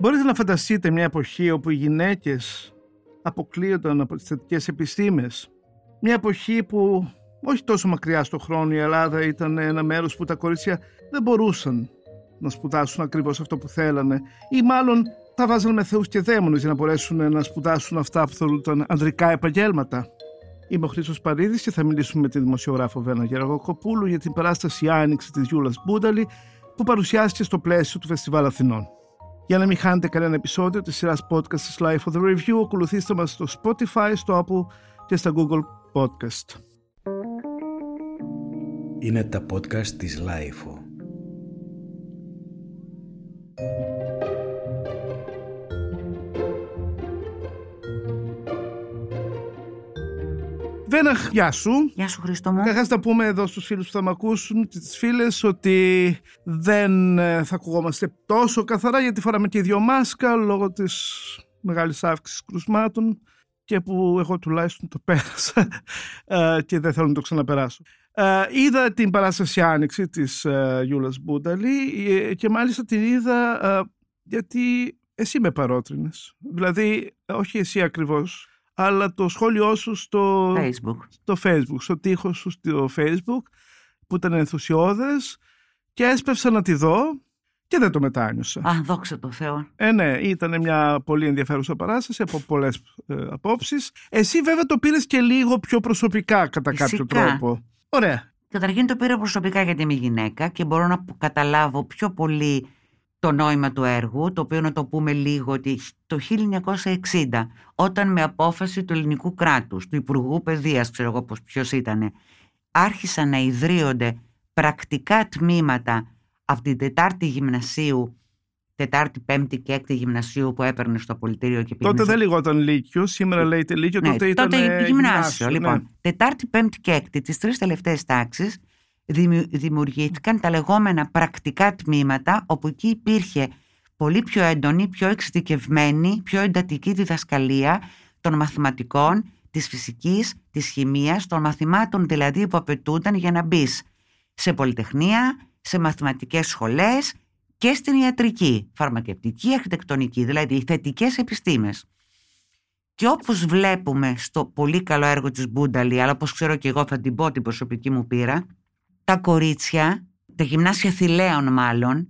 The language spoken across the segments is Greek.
Μπορείτε να φανταστείτε μια εποχή όπου οι γυναίκες αποκλείονταν από τις θετικές επιστήμες. Μια εποχή που όχι τόσο μακριά στο χρόνο η Ελλάδα ήταν ένα μέρος που τα κορίτσια δεν μπορούσαν να σπουδάσουν ακριβώς αυτό που θέλανε ή μάλλον τα βάζαν με θεούς και δαίμονες για να μπορέσουν να σπουδάσουν αυτά που θεωρούνταν ανδρικά επαγγέλματα. Είμαι ο Χρήστος Παρίδης και θα μιλήσουμε με τη δημοσιογράφο Βένα Γεραγοκοπούλου για την παράσταση Άνοιξη της Γιούλας Μπούνταλη που παρουσιάστηκε στο πλαίσιο του Φεστιβάλ Αθηνών. Για να μην χάνετε κανένα επεισόδιο της σειράς podcast της Life of the Review, ακολουθήστε μας στο Spotify, στο Apple και στα Google Podcast. Είναι τα podcast της Life. Βένα, γεια σου. Γεια σου Χρήστο μου. Καταρχάς να πούμε εδώ στους φίλους που θα με ακούσουν και τις φίλες ότι δεν ε, θα ακουγόμαστε τόσο καθαρά γιατί φοράμε και δύο μάσκα λόγω της μεγάλης αύξησης κρουσμάτων και που εγώ τουλάχιστον το πέρασα ε, και δεν θέλω να το ξαναπεράσω. Ε, είδα την παράσταση Άνοιξη της Γιούλας Μπούνταλη και μάλιστα την είδα γιατί εσύ με παρότρινες. Δηλαδή, όχι εσύ ακριβώς, αλλά το σχόλιο σου στο Facebook, στο, Facebook, στο τείχο σου στο Facebook που ήταν ενθουσιώδες και έσπευσα να τη δω και δεν το μετάνιωσα. Α, δόξα τω Θεώ. Ε, ναι, ήταν μια πολύ ενδιαφέρουσα παράσταση από πολλές ε, απόψεις. Εσύ βέβαια το πήρες και λίγο πιο προσωπικά κατά κάποιο τρόπο. Ωραία. Καταρχήν το πήρα προσωπικά γιατί είμαι γυναίκα και μπορώ να καταλάβω πιο πολύ το νόημα του έργου, το οποίο να το πούμε λίγο ότι το 1960, όταν με απόφαση του ελληνικού κράτους, του Υπουργού Παιδείας, ξέρω εγώ ποιος ήταν, άρχισαν να ιδρύονται πρακτικά τμήματα από την Τετάρτη Γυμνασίου, Τετάρτη, Πέμπτη και Έκτη Γυμνασίου που έπαιρνε στο πολιτήριο και πήγαινε. Τότε δεν λεγόταν Λύκειο, σήμερα λέγεται Λύκειο, ναι, τότε ήταν τότε γυμνάσιο. γυμνάσιο λοιπόν, ναι. Τετάρτη, Πέμπτη και Έκτη, τις τρεις τελευταίες τάξεις, δημιουργήθηκαν τα λεγόμενα πρακτικά τμήματα όπου εκεί υπήρχε πολύ πιο έντονη, πιο εξειδικευμένη, πιο εντατική διδασκαλία των μαθηματικών, της φυσικής, της χημείας, των μαθημάτων δηλαδή που απαιτούνταν για να μπεις σε πολυτεχνία, σε μαθηματικές σχολές και στην ιατρική, φαρμακευτική, αρχιτεκτονική, δηλαδή οι θετικές επιστήμες. Και όπως βλέπουμε στο πολύ καλό έργο της Μπούνταλη, αλλά όπως ξέρω και εγώ θα την πω την προσωπική μου πείρα, τα κορίτσια, τα γυμνάσια θηλαίων μάλλον,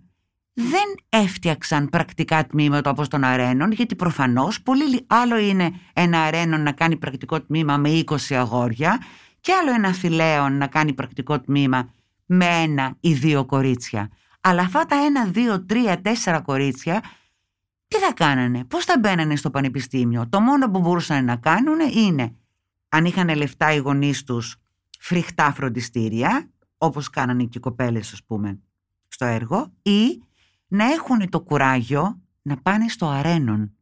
δεν έφτιαξαν πρακτικά τμήματα όπως των αρένων, γιατί προφανώς πολύ άλλο είναι ένα αρένο να κάνει πρακτικό τμήμα με 20 αγόρια και άλλο ένα θηλαίο να κάνει πρακτικό τμήμα με ένα ή δύο κορίτσια. Αλλά αυτά τα ένα, δύο, τρία, τέσσερα κορίτσια τι θα κάνανε, πώς θα μπαίνανε στο πανεπιστήμιο; Το μόνο που μπορούσαν να κάνουν είναι, αν είχαν λεφτά οι γονείς τους, φρικτά φροντιστήρια, όπως κάνανε και οι κοπέλες ας πούμε στο έργο ή να έχουν το κουράγιο να πάνε στο αρένον.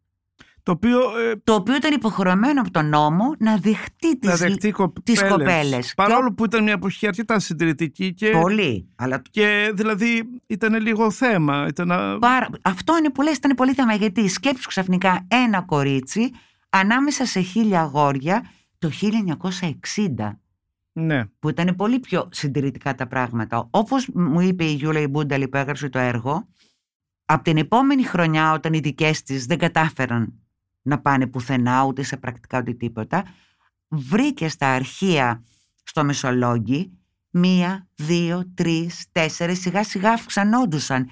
Το οποίο, ε, το οποίο ήταν υποχρεωμένο από τον νόμο να δεχτεί τις, να δεχτεί τις κοπέλες. Παρόλο που ήταν μια εποχή αρκετά συντηρητική. Και, πολύ. Αλλά... Και δηλαδή ήταν λίγο θέμα. Ήταν... Πάρα... Αυτό είναι που λες, ήταν πολύ θέμα γιατί σκέψου ξαφνικά ένα κορίτσι ανάμεσα σε χίλια αγόρια το 1960. Ναι. Που ήταν πολύ πιο συντηρητικά τα πράγματα. Όπως μου είπε η Γιούλα η Μπούνταλη που έγραψε το έργο, από την επόμενη χρονιά όταν οι δικές της δεν κατάφεραν να πάνε πουθενά ούτε σε πρακτικά ούτε τίποτα, βρήκε στα αρχεία στο Μεσολόγγι μία, δύο, τρεις, τέσσερις, σιγά σιγά αυξανόντουσαν.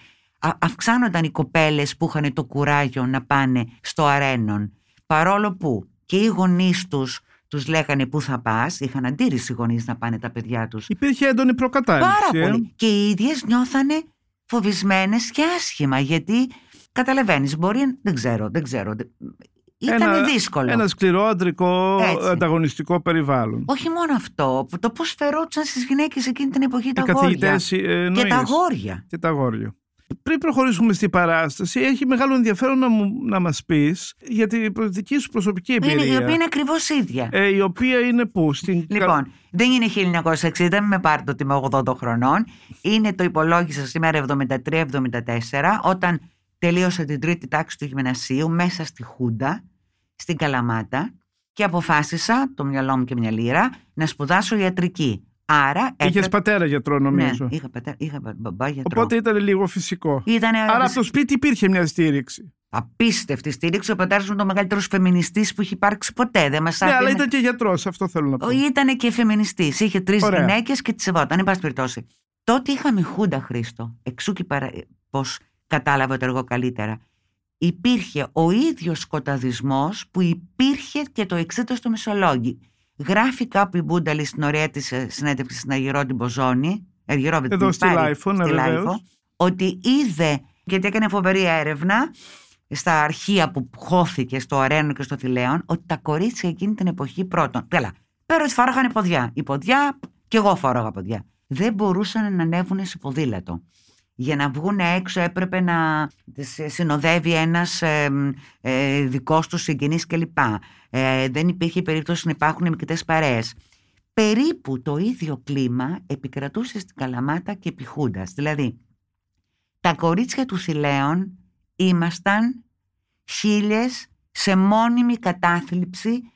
αυξάνονταν οι κοπέλες που είχαν το κουράγιο να πάνε στο αρένον. Παρόλο που και οι γονείς τους τους λέγανε πού θα πας, είχαν αντίρρηση οι γονείς να πάνε τα παιδιά τους. Υπήρχε έντονη προκατάληψη. Πάρα ε; πολύ. Και οι ίδιες νιώθανε φοβισμένες και άσχημα, γιατί καταλαβαίνεις, μπορεί. Δεν ξέρω, δεν ξέρω. Ήταν ένα, δύσκολο. Ένα σκληρό αντρικό ανταγωνιστικό περιβάλλον. Όχι μόνο αυτό. Το πώς φερόντουσαν στις γυναίκες εκείνη την εποχή τα αγόρια. Ε, και τα αγόρια. Και τα αγόρια. Πριν προχωρήσουμε στην παράσταση, έχει μεγάλο ενδιαφέρον να, μου, να μας πεις για την δική σου προσωπική εμπειρία. Είναι, η οποία είναι ακριβώς ίδια. Ε, η οποία είναι πού; Στην... Λοιπόν, δεν είναι 1960, μην με πάρετε ότι είμαι 80 χρονών. Είναι το υπολόγισα σήμερα 73-74, όταν τελείωσα την τρίτη τάξη του γυμνασίου μέσα στη Χούντα, στην Καλαμάτα και αποφάσισα, το μυαλό μου και μια λίρα, να σπουδάσω ιατρική. Άρα. Είχες πατέρα γιατρό, νομίζω. Ναι, είχα, πατέρα, είχα μπαμπά γιατρό. Οπότε ήταν λίγο φυσικό. Ήτανε... Άρα από το σπίτι υπήρχε μια στήριξη. Απίστευτη στήριξη. Ο πατέρας μου ήταν ο μεγαλύτερος φεμινιστής που έχει υπάρξει ποτέ. Δεν μας Ναι, αλλά άφηνε- ήταν και γιατρός, αυτό θέλω να πω. Ο- Ήταν και φεμινιστής. Είχε τρεις Ωραία. γυναίκες και τις σεβόταν. Εν πάση περιπτώσει. Τότε είχαμε Χούντα Χρήστο. Εξού και παρα... πώς κατάλαβα το εγώ καλύτερα. Υπήρχε ο ίδιος σκοταδισμός που υπήρχε και το εξήντα στο Μεσολόγγι. Γράφει κάπου η Μπούνταλη στην ωραία της ε, συνέντευξη στην Αργυρώ την Μποζώνη, Αργυρώ, την Εδώ στη πάρει LiFO, ναι, στη βεβαίως. LiFO, ότι είδε, γιατί έκανε φοβερή έρευνα στα αρχεία που χώθηκε στο Αρένο και στο Θηλαίον, ότι τα κορίτσια εκείνη την εποχή πρώτον, καλά, πέρας ότι φοράγανε ποδιά. Η ποδιά, και εγώ φοράγα ποδιά. Δεν μπορούσαν να ανέβουν σε ποδήλατο. Για να βγουν έξω έπρεπε να τις συνοδεύει ένας ε, ε, δικός τους συγγενής κλπ. Ε, δεν υπήρχε περίπτωση να υπάρχουν μικτές παρέες. Περίπου το ίδιο κλίμα επικρατούσε στην Καλαμάτα και επί Χούντας. Δηλαδή, τα κορίτσια του Θηλαίων ήμασταν χίλιες σε μόνιμη κατάθλιψη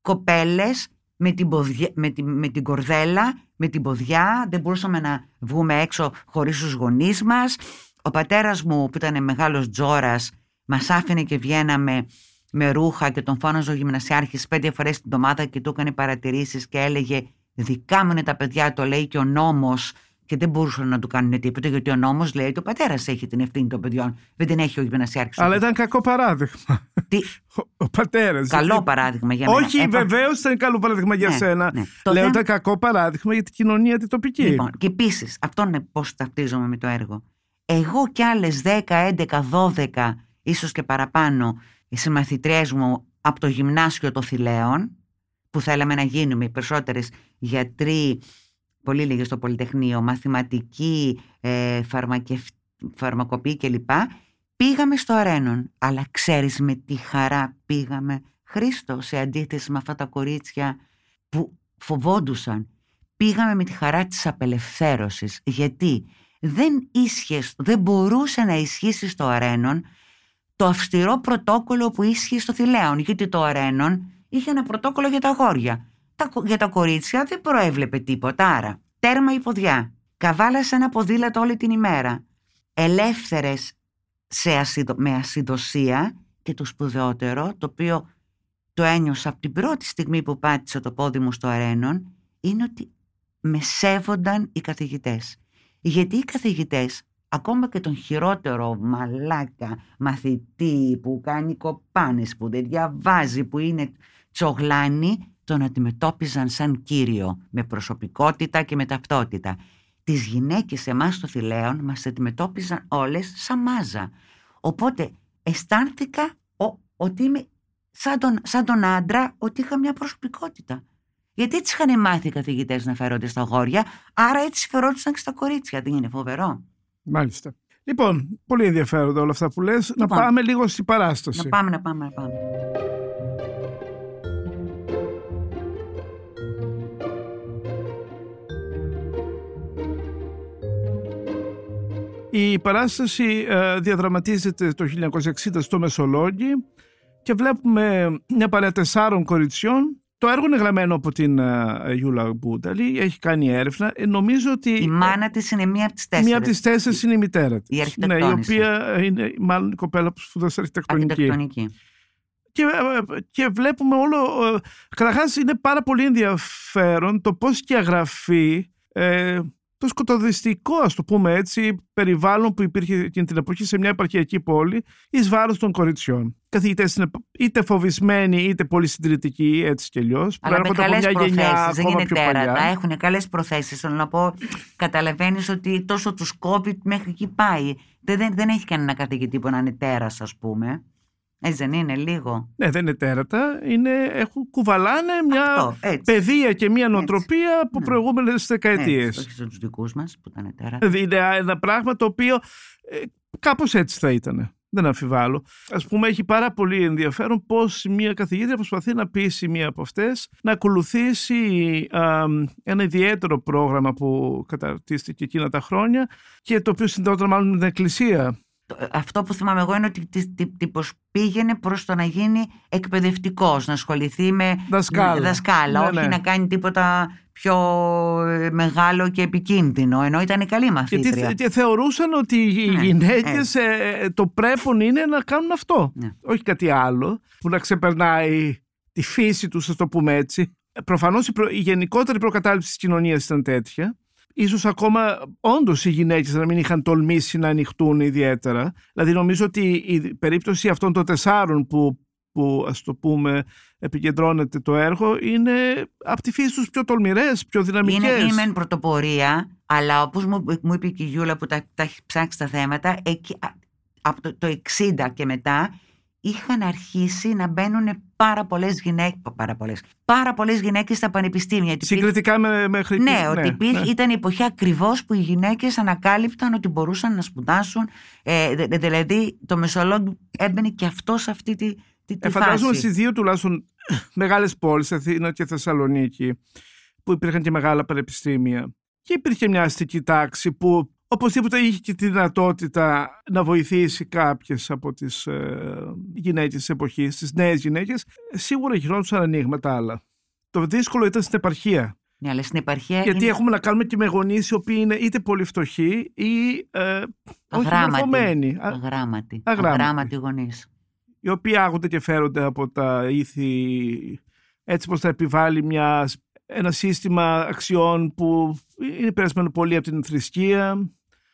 κοπέλες με την, ποδιά- με, την, με την κορδέλα, με την ποδιά, δεν μπορούσαμε να βγούμε έξω χωρίς τους γονείς μας. Ο πατέρας μου που ήταν μεγάλος τζόρας μας άφηνε και βγαίναμε με ρούχα και τον φώναζε ο γυμνασιάρχης πέντε φορές την εβδομάδα και του έκανε παρατηρήσεις και έλεγε δικά μου είναι τα παιδιά, το λέει και ο νόμος και δεν μπορούσαν να του κάνουν τίποτα γιατί ο νόμος λέει ότι ο πατέρας έχει την ευθύνη των παιδιών, δεν την έχει ο γυμνασιάρχης. Αλλά ήταν κακό παράδειγμα. Τι, Ο, ο πατέρας. καλό παράδειγμα για μένα. Όχι, Έπα- βεβαίως ήταν καλό παράδειγμα για Ναι, σένα. ναι. Το Λέω θέμα- ήταν κακό παράδειγμα για την κοινωνία τη τοπική. Λοιπόν, και επίσης, αυτό είναι πώς ταυτίζομαι με το έργο. Εγώ κι άλλες 10, 11, 12, ίσως και παραπάνω, οι συμμαθητριές μου από το γυμνάσιο των Θηλαίων, που θέλαμε να γίνουμε οι περισσότερες γιατροί, πολύ λίγοι στο Πολυτεχνείο, μαθηματικοί, ε, φαρμακευ... φαρμακοποιοί κλπ. Πήγαμε στο Αρένον. Αλλά ξέρεις με τι χαρά πήγαμε, Χρήστο, σε αντίθεση με αυτά τα κορίτσια που φοβόντουσαν πήγαμε με τη χαρά της απελευθέρωσης. Γιατί; Δεν, ίσχυες, δεν μπορούσε να ισχύσει στο Αρένον το αυστηρό πρωτόκολλο που ίσχυε στο Θηλαίον. Γιατί το Αρένον είχε ένα πρωτόκολλο για τα αγόρια. Τα, κο- για τα κορίτσια δεν προέβλεπε τίποτα. Άρα, τέρμα η ποδιά. Καβάλα σε ένα ποδήλατο όλη την ημέρα. Ελεύθερες σε ασυδο- με ασυδοσία και το σπουδαιότερο, το οποίο το ένιωσα από την πρώτη στιγμή που πάτησα το πόδι μου στο αρένον, είναι ότι με σέβονταν οι καθηγητές. Γιατί οι καθηγητές, ακόμα και τον χειρότερο μαλάκα μαθητή που κάνει κοπάνες, που δεν διαβάζει, που είναι τσογλάνη, τον αντιμετώπιζαν σαν κύριο, με προσωπικότητα και με ταυτότητα. Τις γυναίκες εμάς στο Θηλαίον μας αντιμετώπιζαν όλες σαν μάζα. Οπότε αισθάνθηκα ο- ότι είμαι σαν τον, σαν τον άντρα ότι είχα μια προσωπικότητα. Γιατί έτσι είχαν μάθει οι καθηγητές να φέρονται στα αγόρια, άρα έτσι φερόντουσαν και στα κορίτσια. Δεν είναι φοβερό. Μάλιστα. Λοιπόν, πολύ ενδιαφέροντα όλα αυτά που λες. Να Λοιπόν. πάμε λίγο στην παράσταση. Να πάμε, να πάμε, να πάμε. Η παράσταση ε, διαδραματίζεται το 1960 στο Μεσολόγγι και βλέπουμε μια παρέα τεσσάρων κοριτσιών. Το έργο είναι γραμμένο από την ε, Γιούλα Μπούνταλη, έχει κάνει έρευνα. Ε, νομίζω ότι Η μάνα της είναι μία από τις τέσσερις. μία από τις τέσσερις είναι η μητέρα της. Η ναι, η αρχιτεκτόνισσα. οποία είναι μάλλον η κοπέλα που σπουδασε αρχιτεκτονική. Αρχιτεκτονική. Και, ε, και βλέπουμε όλο. ε, Καταρχάς είναι πάρα πολύ ενδιαφέρον το πώς σκιαγραφεί ε, το σκοτωδιστικό, ας το πούμε έτσι, περιβάλλον που υπήρχε εκείνη την εποχή σε μια επαρχιακή πόλη εις βάρος των κοριτσιών. Καθηγητές είναι είτε φοβισμένοι είτε πολύ συντηρητικοί, έτσι κι αλλιώς. Αλλά με καλές προθέσεις. Δεν είναι πιο τέρατα. παλιά. Έχουν καλές προθέσεις. Θέλω να πω, καταλαβαίνεις ότι τόσο τους κόβει μέχρι εκεί πάει. Δεν, δεν, δεν έχει κανένα καθηγητή που να είναι τέρας, ας πούμε. Έτσι δεν είναι λίγο. Ναι, δεν είναι τέρατα. Είναι, έχουν, κουβαλάνε μια Αυτό, έτσι. παιδεία και μια νοοτροπία από Ναι. προηγούμενες δεκαετίες. Έτσι, όχι στους δικούς μας που ήταν τέρατα. Δηλαδή είναι ένα πράγμα το οποίο ε, κάπως έτσι θα ήταν. Δεν αμφιβάλλω. Ας πούμε έχει πάρα πολύ ενδιαφέρον πώς μια καθηγήτρια προσπαθεί να πείσει μία από αυτές να ακολουθήσει α, ένα ιδιαίτερο πρόγραμμα που καταρτίστηκε εκείνα τα χρόνια και το οποίο συνδεόταν μάλλον με την εκκλησία αυτό που θυμάμαι εγώ είναι ότι τύπος πήγαινε προς το να γίνει εκπαιδευτικός, να ασχοληθεί με δασκάλα, δασκάλα Ναι, όχι ναι. να κάνει τίποτα πιο ε, μεγάλο και επικίνδυνο, ενώ ήταν καλή Γιατί μαθήτρια. θε- και θεωρούσαν ότι οι Ναι, γυναίκες ε, το πρέπον είναι να κάνουν αυτό. Ναι. Όχι κάτι άλλο που να ξεπερνάει τη φύση τους, ας το πούμε έτσι. Ε, Προφανώς η, προ- η γενικότερη προκατάληψη της κοινωνίας ήταν τέτοια. Ίσως ακόμα όντως οι γυναίκες να μην είχαν τολμήσει να ανοιχτούν ιδιαίτερα. Δηλαδή νομίζω ότι η περίπτωση αυτών των τεσσάρων που, που ας το πούμε επικεντρώνεται το έργο είναι από τη φύση τους πιο τολμηρές, πιο δυναμικές. Είναι, είναι μεν πρωτοπορία, αλλά όπως μου, μου είπε και η Γιούλα που τα, τα έχει ψάξει τα θέματα, εκεί, α- από το, το 60 και μετά είχαν αρχίσει να μπαίνουν πάρα πολλές γυναίκες, πάρα πολλές, πάρα πολλές γυναίκες στα πανεπιστήμια. Γιατί υπήρχε- Συγκριτικά με, μέχρι Ναι, εκεί. ότι υπήρχε, ναι. ήταν η εποχή ακριβώς που οι γυναίκες ανακάλυπταν ότι μπορούσαν να σπουδάσουν. Ε, δε- δε- δηλαδή το Μεσολόγγι έμπαινε και αυτό σε αυτή τη, τη, τη Ε, φαντάζομαι φάση. στις δύο τουλάχιστον μεγάλες πόλεις, Αθήνα και Θεσσαλονίκη, που υπήρχαν και μεγάλα πανεπιστήμια. Και υπήρχε μια αστική τάξη που οπωσδήποτε είχε και τη δυνατότητα να βοηθήσει κάποιες από τις ε, γυναίκες της εποχής, τις νέες γυναίκες. Σίγουρα γινόντουσαν ανοίγματα άλλα. Το δύσκολο ήταν στην επαρχία. Ναι, αλλά στην επαρχία. Γιατί είναι έχουμε να κάνουμε και με γονείς οι οποίοι είναι είτε πολύ φτωχοί ή ε, όχι αγράμματοι. μορφωμένοι. Α- Αγράμματοι. αγράμματοι. Αγράμματοι γονείς. οι οποίοι άγονται και φέρονται από τα ήθη έτσι πως θα επιβάλλει μια, ένα σύστημα αξιών που είναι περασμένο πολύ από την θρησκεία,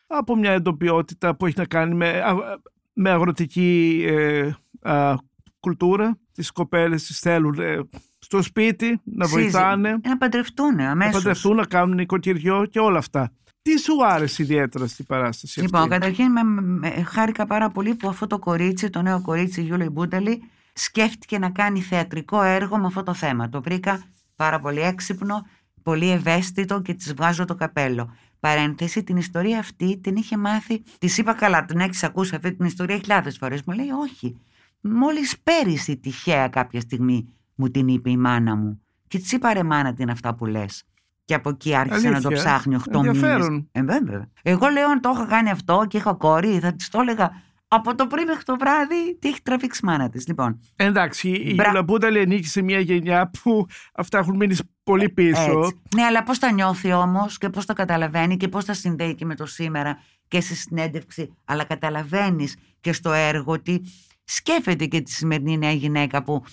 από μια εντοπιότητα που έχει να κάνει με, α- με αγροτική ε, α, κουλτούρα. Τις κοπέλες τις θέλουν ε, στο σπίτι να Σύζυγοι. βοηθάνε, Ε, Να παντρευτούν να αμέσως. παντρευτούν, να κάνουν οικοκυριό και όλα αυτά. Τι σου άρεσε ιδιαίτερα στην παράσταση Λοιπόν, αυτή; καταρχήν με, με- χάρηκα πάρα πολύ που αυτό το κορίτσι, το νέο κορίτσι, η Γιούλα η Μπούταλη, σκέφτηκε να κάνει θεατρικό έργο με αυτό το θέμα. Το βρήκα πάρα πολύ έξυπνο, πολύ ευαίσθητο και της βγάζω το καπέλο. Παρένθεση, την ιστορία αυτή την είχε μάθει. Τη είπα καλά, την έχεις ακούσει αυτή την ιστορία χιλιάδες φορές. Μου λέει, Όχι. Μόλις πέρυσι τυχαία κάποια στιγμή μου την είπε η μάνα μου. Και της είπα ρε μάνα τι είναι αυτά που λες. Και από εκεί άρχισε να το Αλήθεια, ψάχνει 8 μήνες. ενδιαφέρον. Ε, βέβαια. Εγώ λέω αν το είχα κάνει αυτό και είχα κόρη, θα της το έλεγα από το πρωί μέχρι το βράδυ τι έχει τραβήξει η μάνα της. Λοιπόν, Εντάξει, η Μπρα- Γιούλα Μπούνταλη ανήκει σε μια γενιά που αυτά έχουν μείνει πολύ πίσω. έτσι. Ναι, αλλά πώς τα νιώθει όμως και πώς τα καταλαβαίνει και πώς τα συνδέει και με το σήμερα και στη συνέντευξη. Αλλά καταλαβαίνεις και στο έργο ότι σκέφτεται και τη σημερινή νέα γυναίκα που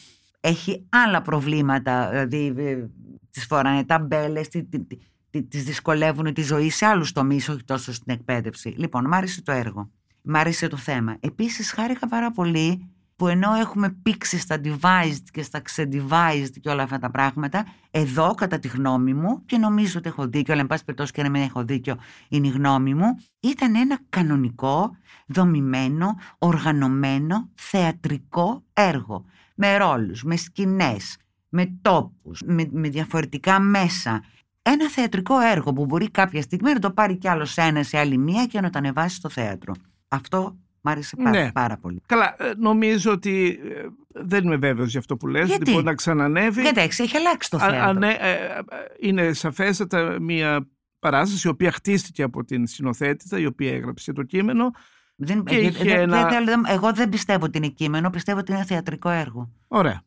έχει άλλα προβλήματα. Δηλαδή, ε, τη φοράνε ταμπέλε, τη, τη, τη, τη- τις δυσκολεύουν τη ζωή σε άλλους τομείς, όχι τόσο στην εκπαίδευση. Λοιπόν, μ' άρεσε το έργο. Μ' άρεσε το θέμα. Επίσης, χάρηκα πάρα πολύ που ενώ έχουμε πήξει στα devised και στα ξεdevised και όλα αυτά τα πράγματα, εδώ, κατά τη γνώμη μου, και νομίζω ότι έχω δίκιο, αλλά εν πάση περιπτώσει και να μην έχω δίκιο, είναι η γνώμη μου, ήταν ένα κανονικό, δομημένο, οργανωμένο, θεατρικό έργο. Με ρόλους, με σκηνές, με τόπους, με, με διαφορετικά μέσα. Ένα θεατρικό έργο που μπορεί κάποια στιγμή να το πάρει κι άλλος ένας σε άλλη μία και να το ανεβάσει στο θέατρο. Αυτό μ' άρεσε πάρα, Ναι. πάρα πολύ. Καλά, ε, νομίζω ότι ε, δεν είμαι βέβαιος για αυτό που λες, Γιατί; ότι μπορεί να ξανανεύει. Γιατί έχει, έχει αλλάξει το Α- θέατρο. α, ναι, ε, ε, είναι σαφέστατα μια παράσταση η οποία χτίστηκε από την συνοθέτητα, η οποία έγραψε το κείμενο. Δεν, και ε, είχε δεν- ένα- δεν θέλω- δεν- εγώ δεν πιστεύω ότι είναι κείμενο, πιστεύω ότι είναι θεατρικό έργο. Ωραία.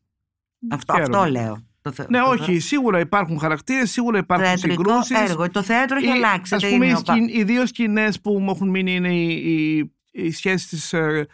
Αυτό, Χαίρομαι. αυτό λέω. Το θε- Ναι, το όχι, σίγουρα υπάρχουν χαρακτήρες, σίγουρα υπάρχουν Θεατρικό συγκρούσεις. έργο. Το θέατρο έχει Οι- αλλάξει. Ας δεν πούμε, οι, είναι ο πα- σκην- οι δύο σκηνές που μου έχουν μείνει είναι η, η, η σχέση της ε,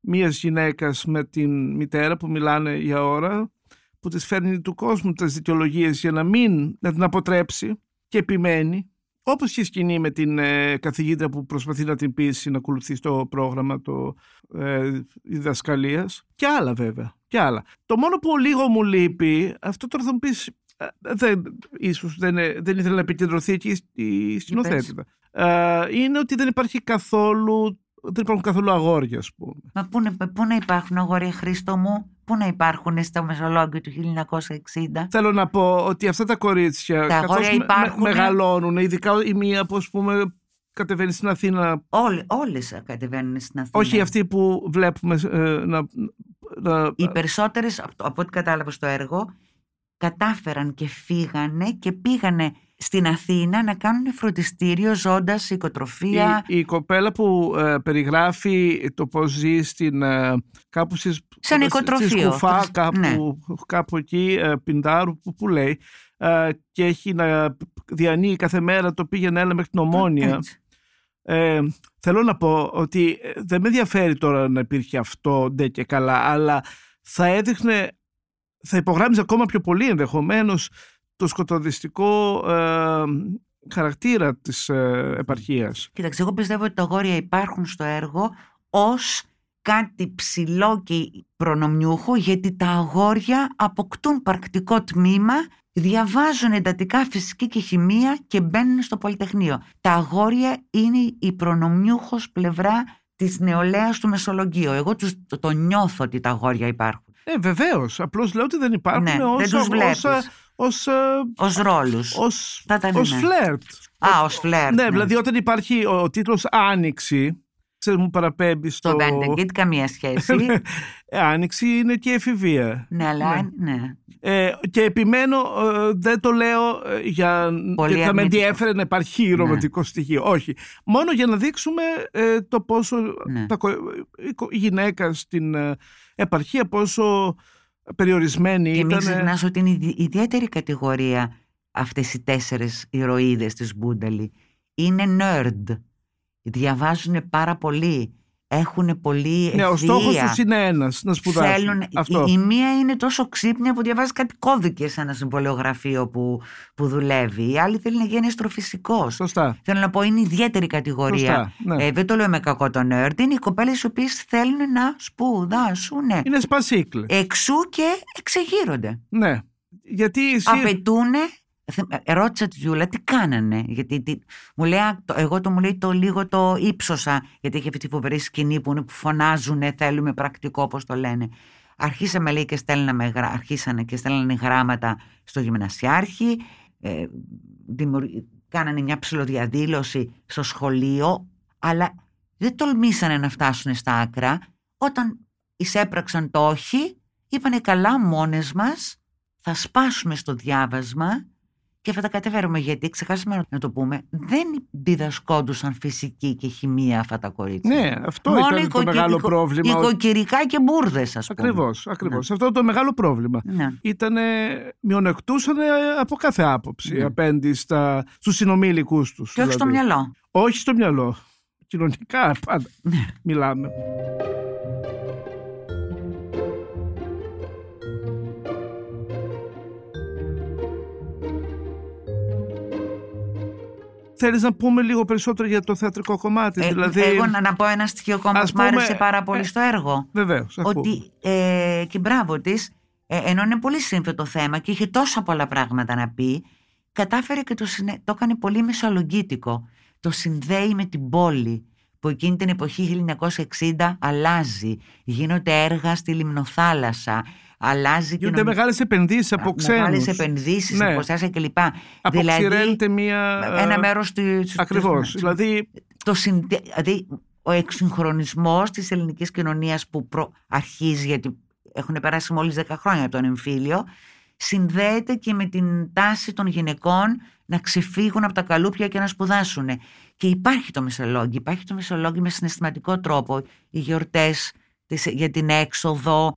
μίας γυναίκας με την μητέρα που μιλάνε για ώρα, που της φέρνει του κόσμου τις δικαιολογίες για να μην να την αποτρέψει και επιμένει. Όπως και η σκηνή με την ε, καθηγήτρια που προσπαθεί να την πείσει να ακολουθεί το πρόγραμμα το, ε, διδασκαλίας. Και άλλα βέβαια. Και άλλα. Το μόνο που λίγο μου λείπει, αυτό τώρα θα μου πεις, ε, δεν, ίσως δεν, ε, δεν ήθελε να επικεντρωθεί εκεί η σκηνοθέτητα. Ε, είναι ότι δεν υπάρχει καθόλου, δεν υπάρχουν καθόλου αγόρια, ας πούμε. Μα πού, να- πού να υπάρχουν αγόρια Χρήστο μου, πού να υπάρχουν στο Μεσολόγγιο του 1960. Θέλω να πω ότι αυτά τα κορίτσια, Τα καθώς αγόρια με- υπάρχουν. με- μεγαλώνουν, ειδικά η μία που ας πούμε κατεβαίνει στην Αθήνα, Όλε, όλες κατεβαίνουν στην Αθήνα. όχι αυτή που βλέπουμε ε, να, να, Οι περισσότερες, από, από ό,τι κατάλαβα στο έργο, κατάφεραν και φύγανε και πήγανε στην Αθήνα να κάνουν φροντιστήριο, ζώντας, οικοτροφία. Η, η κοπέλα που ε, περιγράφει το πώς ζει στην, ε, κάπου στις, Σαν στη οικοτροφείο. Σκουφά, κάπου, Ναι. κάπου εκεί, ε, Πιντάρου, που, που λέει, ε, και έχει να διανύει κάθε μέρα το πήγαινε έλα μέχρι την Ομόνια. Έτσι. Ε, θέλω να πω ότι ε, δεν με ενδιαφέρει τώρα να υπήρχε αυτό ντε και καλά, αλλά θα έδειχνε, θα υπογράμμιζε ακόμα πιο πολύ ενδεχομένως το σκοτωδιστικό ε, χαρακτήρα της ε, επαρχίας. Κοίταξε, εγώ πιστεύω ότι τα αγόρια υπάρχουν στο έργο ως κάτι ψηλό και προνομιούχο γιατί τα αγόρια αποκτούν πρακτικό τμήμα, διαβάζουν εντατικά φυσική και χημεία και μπαίνουν στο Πολυτεχνείο. Τα αγόρια είναι η προνομιούχος πλευρά της νεολαίας του Μεσολογγίου. Εγώ τους, το, το νιώθω ότι τα αγόρια υπάρχουν. Ε, βεβαίως. Απλώς λέω ότι δεν υπάρχουν Ναι, ως, δεν τους ως, βλέπεις. Ως, ε, Ως ρόλους. ως, Θα ήταν, ως ναι. φλερτ. Α, ως φλερτ. Ναι, δηλαδή όταν υπάρχει ο, ο τίτλος «Άνοιξη», ξέρεις μου παραπέμπει στο... Στο Βέντεγκιτ καμία σχέση. Ε, Άνοιξη είναι και εφηβεία. ναι, αλλά ναι. Ε, και επιμένω, ε, δεν το λέω ε, για Πολύ γιατί θα με αρνητικό. ενδιέφερε να υπάρχει ρομαντικό στοιχείο. Όχι. Μόνο για να δείξουμε ε, το πόσο Ναι. τα, κο- η, κο- η γυναίκα στην ε, επαρχία πόσο περιορισμένη Και μην ήταν. ξεχνάς ότι είναι ιδι- ιδιαίτερη κατηγορία αυτές οι τέσσερες ηρωίδες της Μπούνταλη. Είναι nerd. Διαβάζουν πάρα πολύ. Έχουν πολύ Ναι, ο στόχος ευθεία. τους είναι ένας, να σπουδάσουν. Θέλουν, Αυτό. Η, η μία είναι τόσο ξύπνια που διαβάζει κάτι κώδικες σε ένα συμβολιογραφείο που, που δουλεύει. Η άλλη θέλει να γίνει αστροφυσικός. Σωστά. Θέλω να πω, είναι ιδιαίτερη κατηγορία. Σωστά, ναι. Ε, δεν το λέω με κακό το nerd. Είναι οι κοπέλες οι οποίες θέλουν να σπουδάσουν. Είναι σπασίκλες. Εξού και εξεγείρονται. Ναι. Γιατί εσύ... Απαιτούν. Ρώτησα τη Γιούλα τι κάνανε. Γιατί τι, μου λέει, «Α, το- εγώ το μου λέει το λίγο το ύψωσα. Γιατί έχει αυτή τη φοβερή σκηνή που, είναι, που φωνάζουν, θέλουμε πρακτικό, όπω το λένε. Αρχίσαμε λέει και στέλναμε, γρα- αρχίσανε και στέλνανε γράμματα στο γυμνασιάρχη. Ε, δημιουργ- κάνανε μια ψηλοδιαδήλωση στο σχολείο. Αλλά δεν τολμήσανε να φτάσουν στα άκρα. Όταν εισέπραξαν το όχι, είπανε καλά μόνες μας θα σπάσουμε στο διάβασμα και θα τα καταφέρουμε γιατί ξεχάσαμε να το πούμε δεν διδασκόντουσαν φυσική και χημεία αυτά τα κορίτσια. Ναι, αυτό ήταν το οικοκυ- μεγάλο οικο- πρόβλημα. Οικοκυρικά και μπουρδες ας πούμε. Ακριβώς, ακριβώς. Αυτό το μεγάλο πρόβλημα. Ναι. Ήταν μειονεκτούσαν από κάθε άποψη Ναι. απέναντι στα, στους συνομήλικους τους. Και όχι στο δηλαδή. μυαλό. Όχι στο μυαλό. Κοινωνικά πάντα Ναι. μιλάμε. Θέλεις να πούμε λίγο περισσότερο για το θεατρικό κομμάτι. Ε, δηλαδή, Εγώ να, να πω ένα στοιχείο ακόμα Ας που μου άρεσε πούμε, πάρα πολύ ε, στο έργο. Βεβαίως, ακούμε. ότι ε, και μπράβο της, ε, ενώ είναι πολύ σύνθετο το θέμα και είχε τόσα πολλά πράγματα να πει, κατάφερε και το, συνε- το έκανε πολύ μεσολογγίτικο. Το συνδέει με την πόλη που εκείνη την εποχή 1960 αλλάζει. Γίνονται έργα στη Λιμνοθάλασσα. Αλλάζει Γίνονται κοινωνική- μεγάλες επενδύσεις από ξένους. Μεγάλες επενδύσεις, Ναι. αποστάσεις κλπ. Αποξηραίνεται μία... ένα ε, μέρος του... Ακριβώς. του- Δηλαδή, το συνδε... δηλαδή ο εξυγχρονισμός της ελληνικής κοινωνίας που προ... αρχίζει γιατί έχουν περάσει μόλις 10 χρόνια από τον εμφύλιο συνδέεται και με την τάση των γυναικών να ξεφύγουν από τα καλούπια και να σπουδάσουν. Και υπάρχει το μεσολόγγι, υπάρχει το μεσολόγγι με συναισθηματικό τρόπο. Οι γιορτές της- για την έξοδο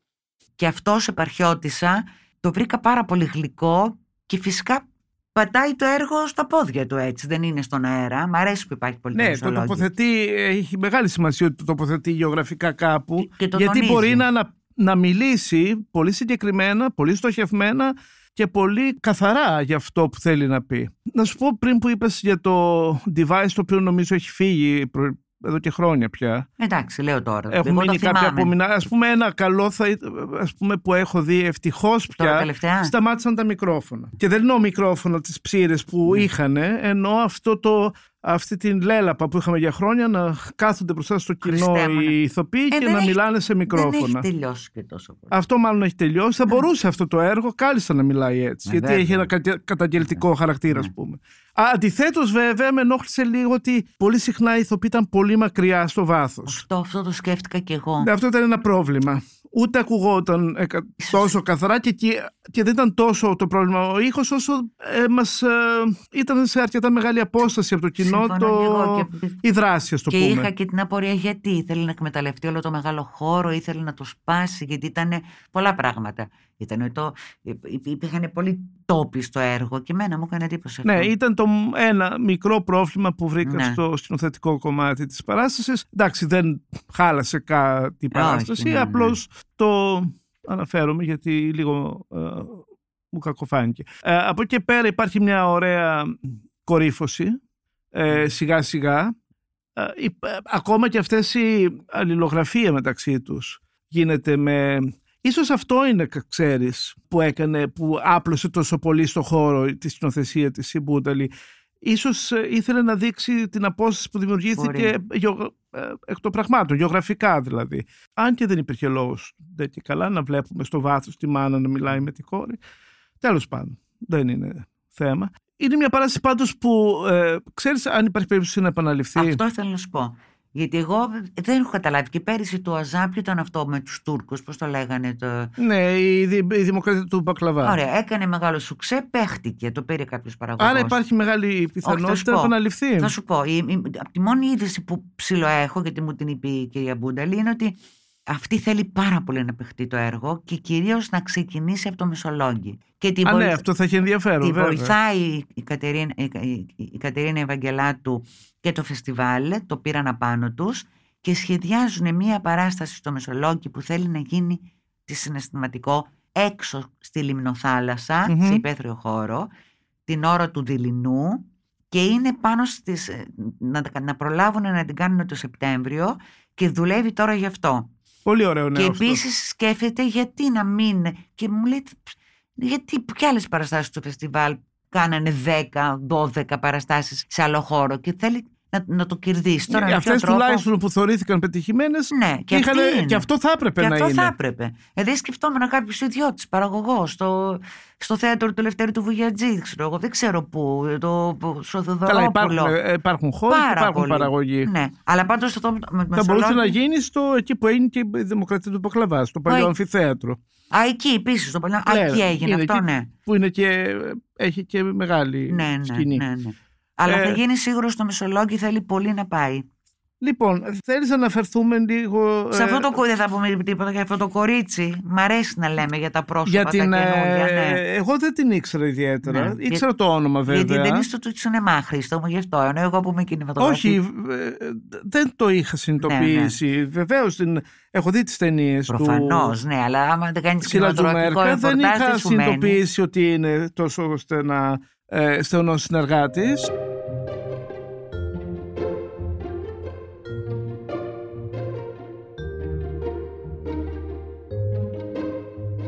και αυτός σε επαρχιώτησα το βρήκα πάρα πολύ γλυκό και φυσικά πατάει το έργο στα πόδια του έτσι, δεν είναι στον αέρα. Μ' αρέσει που υπάρχει πολύ ναι, το τοποθετεί, έχει μεγάλη σημασία ότι το τοποθετεί γεωγραφικά κάπου. Και- και το γιατί τονίζει. μπορεί να, να, να μιλήσει πολύ συγκεκριμένα, πολύ στοχευμένα και πολύ καθαρά για αυτό που θέλει να πει. Να σου πω πριν που είπες για το device το οποίο νομίζω έχει φύγει προ- εδώ και χρόνια πια. Εντάξει, λέω τώρα. Έχουν Εγώ μείνει το κάποια θυμάμαι. απομεινά. Ας πούμε ένα καλό θα, ήταν- ας πούμε, που έχω δει ευτυχώς Τώρα πια τελευταία. σταμάτησαν τα μικρόφωνα. Και δεν εννοώ μικρόφωνο τις ψήρες που Ναι. είχαν, εννοώ αυτό το, αυτή την λέλαπα που είχαμε για χρόνια να κάθονται μπροστά στο κοινό Χριστέ μου, ναι. οι ηθοποιοί Ε, και δεν να έχει- μιλάνε σε Δεν μικρόφωνα. έχει τελειώσει και τόσο πολύ. Αυτό μάλλον έχει τελειώσει. Θα μπορούσε αυτό το έργο κάλλιστα να μιλάει έτσι. Ναι, γιατί βέβαια. έχει ένα κατα- καταγγελτικό χαρακτήρα, Ναι. α πούμε. Αντιθέτως, βέβαια, με ενόχλησε λίγο ότι πολύ συχνά οι ηθοποιοί ήταν πολύ μακριά στο βάθος. Αυτό, αυτό το σκέφτηκα κι εγώ. Αυτό ήταν ένα πρόβλημα. Ούτε ακουγόταν ε, κα- τόσο καθαρά και, και, και δεν ήταν τόσο το πρόβλημα ο ήχος όσο ε, μας ε, ήταν σε αρκετά μεγάλη απόσταση από το κοινό Συμφωνώ το, και εγώ και- η δράση, ας το και πούμε. είχα και την απορία γιατί ήθελε να εκμεταλλευτεί όλο το μεγάλο χώρο, ήθελε να το σπάσει, γιατί ήταν πολλά πράγματα. Ήτανε το, υ- υπήρχαν πολλοί τόποι στο έργο και εμένα μου έκανε εντύπωση αυτό. Ναι, ήταν το ένα μικρό πρόβλημα που βρήκα Ναι. στο σκηνοθετικό κομμάτι της παράστασης. Εντάξει, δεν χάλασε κάτι η παράσταση, ναι, ναι. απλώς το αναφέρομαι γιατί λίγο ε, μου κακοφάνηκε. Ε, από εκεί και πέρα υπάρχει μια ωραία κορύφωση, ε, σιγά σιγά. Ε, υπ- ε, ακόμα και αυτές οι αλληλογραφία μεταξύ τους γίνεται με... Ίσως αυτό είναι, κα- ξέρεις, που έκανε, που άπλωσε τόσο πολύ στο χώρο τη σκηνοθεσία της η Μπούνταλη. Ίσως ε, ήθελε να δείξει την απόσταση που δημιουργήθηκε γεω- ε, εκ των πραγμάτων, γεωγραφικά δηλαδή. Αν και δεν υπήρχε λόγος δεν και καλά να βλέπουμε στο βάθος τη μάνα να μιλάει με τη κόρη. Τέλος πάντων, δεν είναι θέμα. Είναι μια παράσταση πάντως που ε, ξέρεις αν υπάρχει περίπτωση να επαναληφθεί. Αυτό ήθελα να σου πω. Γιατί εγώ δεν έχω καταλάβει. Και πέρυσι το Αζάπ ήταν αυτό με τους Τούρκους, πώς το λέγανε. Το... Ναι, η, δη- η δημοκρατία του Μπακλαβά. Ωραία, έκανε μεγάλο σουξέ, παίχτηκε, το πήρε κάποιος παραγωγός. Άρα υπάρχει μεγάλη θα πιθανότητα σου να πω. επαναληφθεί. Θα σου πω, η, η, από τη μόνη είδηση που ψηλό έχω, γιατί μου την είπε η κυρία Μπούνταλη, είναι ότι αυτή θέλει πάρα πολύ να παιχτεί το έργο και κυρίως να ξεκινήσει από το Μεσολόγγι. Και την Α, ναι, βοηθ- αυτό θα έχει ενδιαφέρον. τη βέβαια. βοηθάει η Κατερίνα, η, η- η Κατερίνα Ευαγγελάτου και το φεστιβάλ, το πήραν απάνω τους και σχεδιάζουν μία παράσταση στο Μεσολόγγι που θέλει να γίνει τη συναισθηματικό έξω στη Λιμνοθάλασσα, Μμμ. σε υπαίθριο χώρο, την ώρα του δειλινού και είναι πάνω στις, ε, να, να προλάβουν να την κάνουν το Σεπτέμβριο και δουλεύει τώρα γι' αυτό. Πολύ ωραίο νέο και αυτό. επίσης σκέφτεται γιατί να μην. Και μου λέει, γιατί και άλλες παραστάσεις του φεστιβάλ κάνανε 10-12 παραστάσεις σε άλλο χώρο και θέλει να, να το κερδίσεις. Τώρα, με ποιο Αυτέ τρόπο- τουλάχιστον που θεωρήθηκαν πετυχημένες. Ναι, και, αυτή είναι. και αυτό θα έπρεπε Και να αυτό είναι. θα έπρεπε. Δηλαδή σκεφτόμουν κάποιος ιδιώτης, παραγωγός, στο, στο θέατρο του Ελευθέρου του Βουγιατζή, ξέρω εγώ, δεν ξέρω πού, το, στο Καλά, Θεοδωρόπουλο. υπάρχουν, ε, υπάρχουν χώροι και Πάρα υπάρχουν πολύ. παραγωγοί. Ναι, αλλά πάντως αυτό με Θα μπορούσε Μεσολόγγι- να γίνει στο, εκεί που έγινε και η Δημοκρατία του Πακλαβά, στο παλιό Ω, αμφιθέατρο. Α, εκεί επίσης, στο παλιό. Α, Ναι, εκεί έγινε είναι αυτό, εκεί ναι. Που είναι και, έχει και μεγάλη Ναι, ναι, σκηνή. ναι, ναι. Αλλά Ε, θα γίνει σίγουρος στο Μεσολόγγι, θέλει πολύ να πάει. Λοιπόν, θέλεις να αναφερθούμε λίγο Σε ε, αυτό το κο- δεν θα πούμε τίποτα για αυτό το κορίτσι. Μ' αρέσει να λέμε για τα πρόσωπα για την, τα ε, καινούργια. Ναι. Εγώ δεν την ήξερα ιδιαίτερα. Ναι, Ήξερα το όνομα βέβαια. Γιατί δεν είστε του σινεμά, Χρήστο μου, γι' αυτό. Ενώ εγώ που είμαι κινηματογραφή. Όχι, ε, δεν το είχα συνειδητοποιήσει. Ναι, Βεβαίως την έχω δει τις ταινίες Προφανώς, του ναι, αλλά άμα δεν κάνεις Ξύλα κινηματογραφικό Τζουμέρκα. Δεν ρεπορτάζ, είχα δεν σου μένει. συνειδητοποιήσει ότι είναι τόσο στενά ε, στενός συνεργάτης.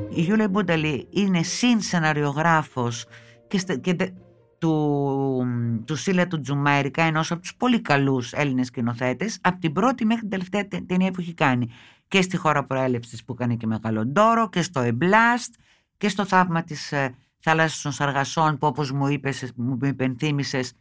Η Γιούλια Μπούνταλη είναι συνσεναριογράφος και, στε- και τε- του, του Σίλα του Τζουμέρικα, ενός από τους πολύ καλούς Έλληνες σκηνοθέτες, από την πρώτη μέχρι την τελευταία τε- ταινία που έχει κάνει. Και στη χώρα προέλευσης που έκανε και μεγάλο ντόρο και στο Εμπλάστ και στο θαύμα της ε, θάλασσας των Σαργασών που όπως μου είπες, μου υπενθύμησες,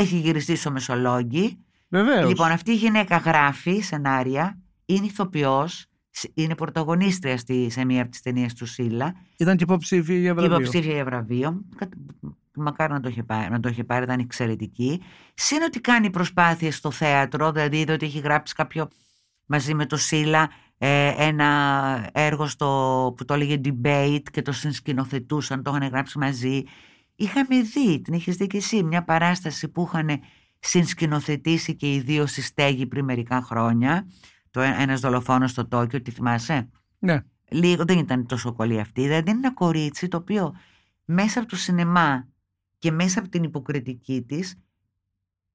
έχει γυριστεί στο Μεσολόγγι. Βεβαίως. Λοιπόν, αυτή η γυναίκα γράφει σενάρια, είναι ηθοποιός, σ- είναι πρωταγωνίστρια στη, σε μία από τις ταινίες του Σίλα Ήταν και υποψήφια για και βραβείο. υποψήφια για βραβείο. Κα- Μακάρι να το είχε πάρει, να το είχε πάρει ήταν εξαιρετική. Συν ότι κάνει προσπάθειες στο θέατρο, δηλαδή είδε ότι έχει γράψει κάποιο μαζί με το Σίλα ε, ένα έργο στο, που το έλεγε debate και το συνσκηνοθετούσαν, το είχαν γράψει μαζί. Είχαμε δει, την έχεις δει και εσύ, μια παράσταση που είχαν συνσκηνοθετήσει και οι δύο στη στέγη πριν μερικά χρόνια. Το ε- ένας δολοφόνος στο Τόκιο, τη θυμάσαι; Ναι. λίγο δεν ήταν τόσο κολλή αυτή. Δηλαδή είναι ένα κορίτσι το οποίο μέσα από το σινεμά και μέσα από την υποκριτική της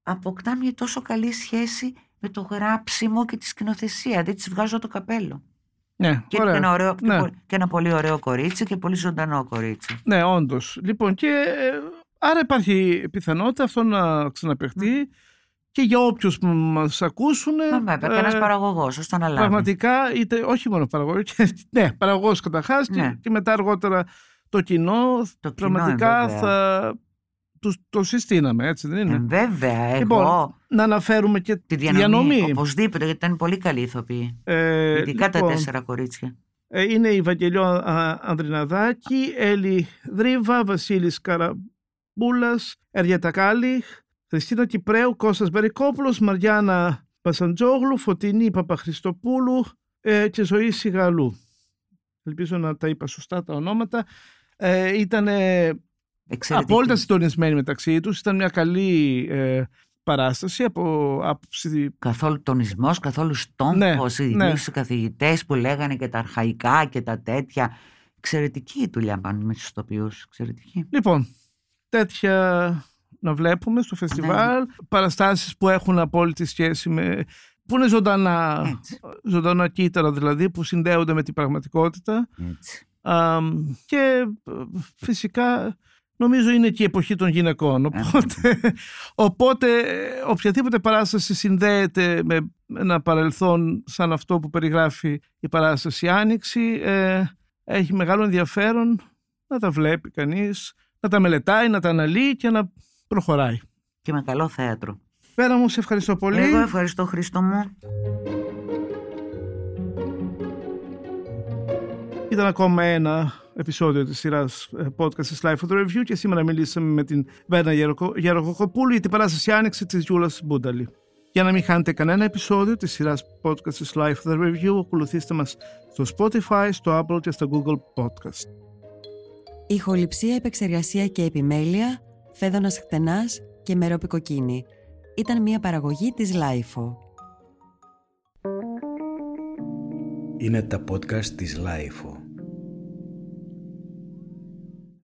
αποκτά μια τόσο καλή σχέση με το γράψιμο και τη σκηνοθεσία. Δεν της βγάζω το καπέλο. Ναι, Και, ωραία. ένα ωραίο, και Ναι. πο- και ένα πολύ ωραίο κορίτσι και πολύ ζωντανό κορίτσι. Ναι, όντως. Λοιπόν, και ε, άρα υπάρχει πιθανότητα αυτό να ξαναπαιχτεί και για όποιους μας ακούσουν. Μα βέβαια, και ένας ε, παραγωγός, ώστε να λάβει. Πραγματικά, είτε, όχι μόνο παραγωγός, και, ναι, παραγωγός καταρχάς Ναι. και, και μετά αργότερα το κοινό. Το κοινό, πραγματικά βέβαια. θα τους, το συστήναμε, έτσι δεν είναι; Ε, βέβαια, Λοιπόν, εγώ Να αναφέρουμε και τη τη διανομή, διανομή. οπωσδήποτε, γιατί ήταν πολύ καλή ηθοποιή. Ε, Ειδικά τα λοιπόν, τέσσερα κορίτσια. Ε, είναι η Βαγγελιό Ανδριναδάκη, Έλλη Δρίβα, Βασίλης Καραμπούλας, Εριέτα Κάλιχ, Χριστίνα Κυπρέου, Κώστας Μπερικόπουλος, Μαριάννα Πασαντζόγλου, Φωτεινή Παπαχριστοπούλου ε, και Ζωή Σιγαλού. Ελπίζω να τα είπα σωστά τα ονόματα. Ε, ήταν απόλυτα συντονισμένοι μεταξύ τους. Ήταν μια καλή ε, παράσταση από άποψη... Καθόλου τονισμός, καθόλου στόχος, ναι, ναι. καθηγητές που λέγανε και τα αρχαϊκά και τα τέτοια. Εξαιρετική η δουλειά πάνω με τους τοπιούς. Εξαιρετική. Λοιπόν, τέτοια να βλέπουμε στο φεστιβάλ, ναι. παραστάσεις που έχουν απόλυτη σχέση με... που είναι ζωντανά, ζωντανά κύτταρα δηλαδή, που συνδέονται με την πραγματικότητα. Έτσι. και ε, φυσικά νομίζω είναι και η εποχή των γυναικών. Οπότε, οπότε οποιαδήποτε παράσταση συνδέεται με ένα παρελθόν σαν αυτό που περιγράφει η παράσταση Άνοιξη, ε, έχει μεγάλο ενδιαφέρον να τα βλέπει κανείς, να τα μελετάει, να τα αναλύει και να προχωράει. Και με καλό θέατρο. Πέρα μου, σε ευχαριστώ πολύ. Εγώ ευχαριστώ Χρήστο μου. Ήταν ακόμα ένα επεισόδιο της σειράς ε, podcast της Life of the Review και σήμερα μιλήσαμε με την Βέρνα Γεροκοκοπούλου για την παράσταση άνοιξη της Γιούλας Μπούνταλη. Για να μην χάνετε κανένα επεισόδιο της σειράς podcast της Life of the Review, ακολουθήστε μας στο Spotify, στο Apple και στο Google Podcast. Ηχοληψία, επεξεργασία και επιμέλεια, φέδωνας χτενάς και μερόπικοκίνη. Ήταν μια παραγωγή της Lifeo. Είναι τα podcast της Lifeo.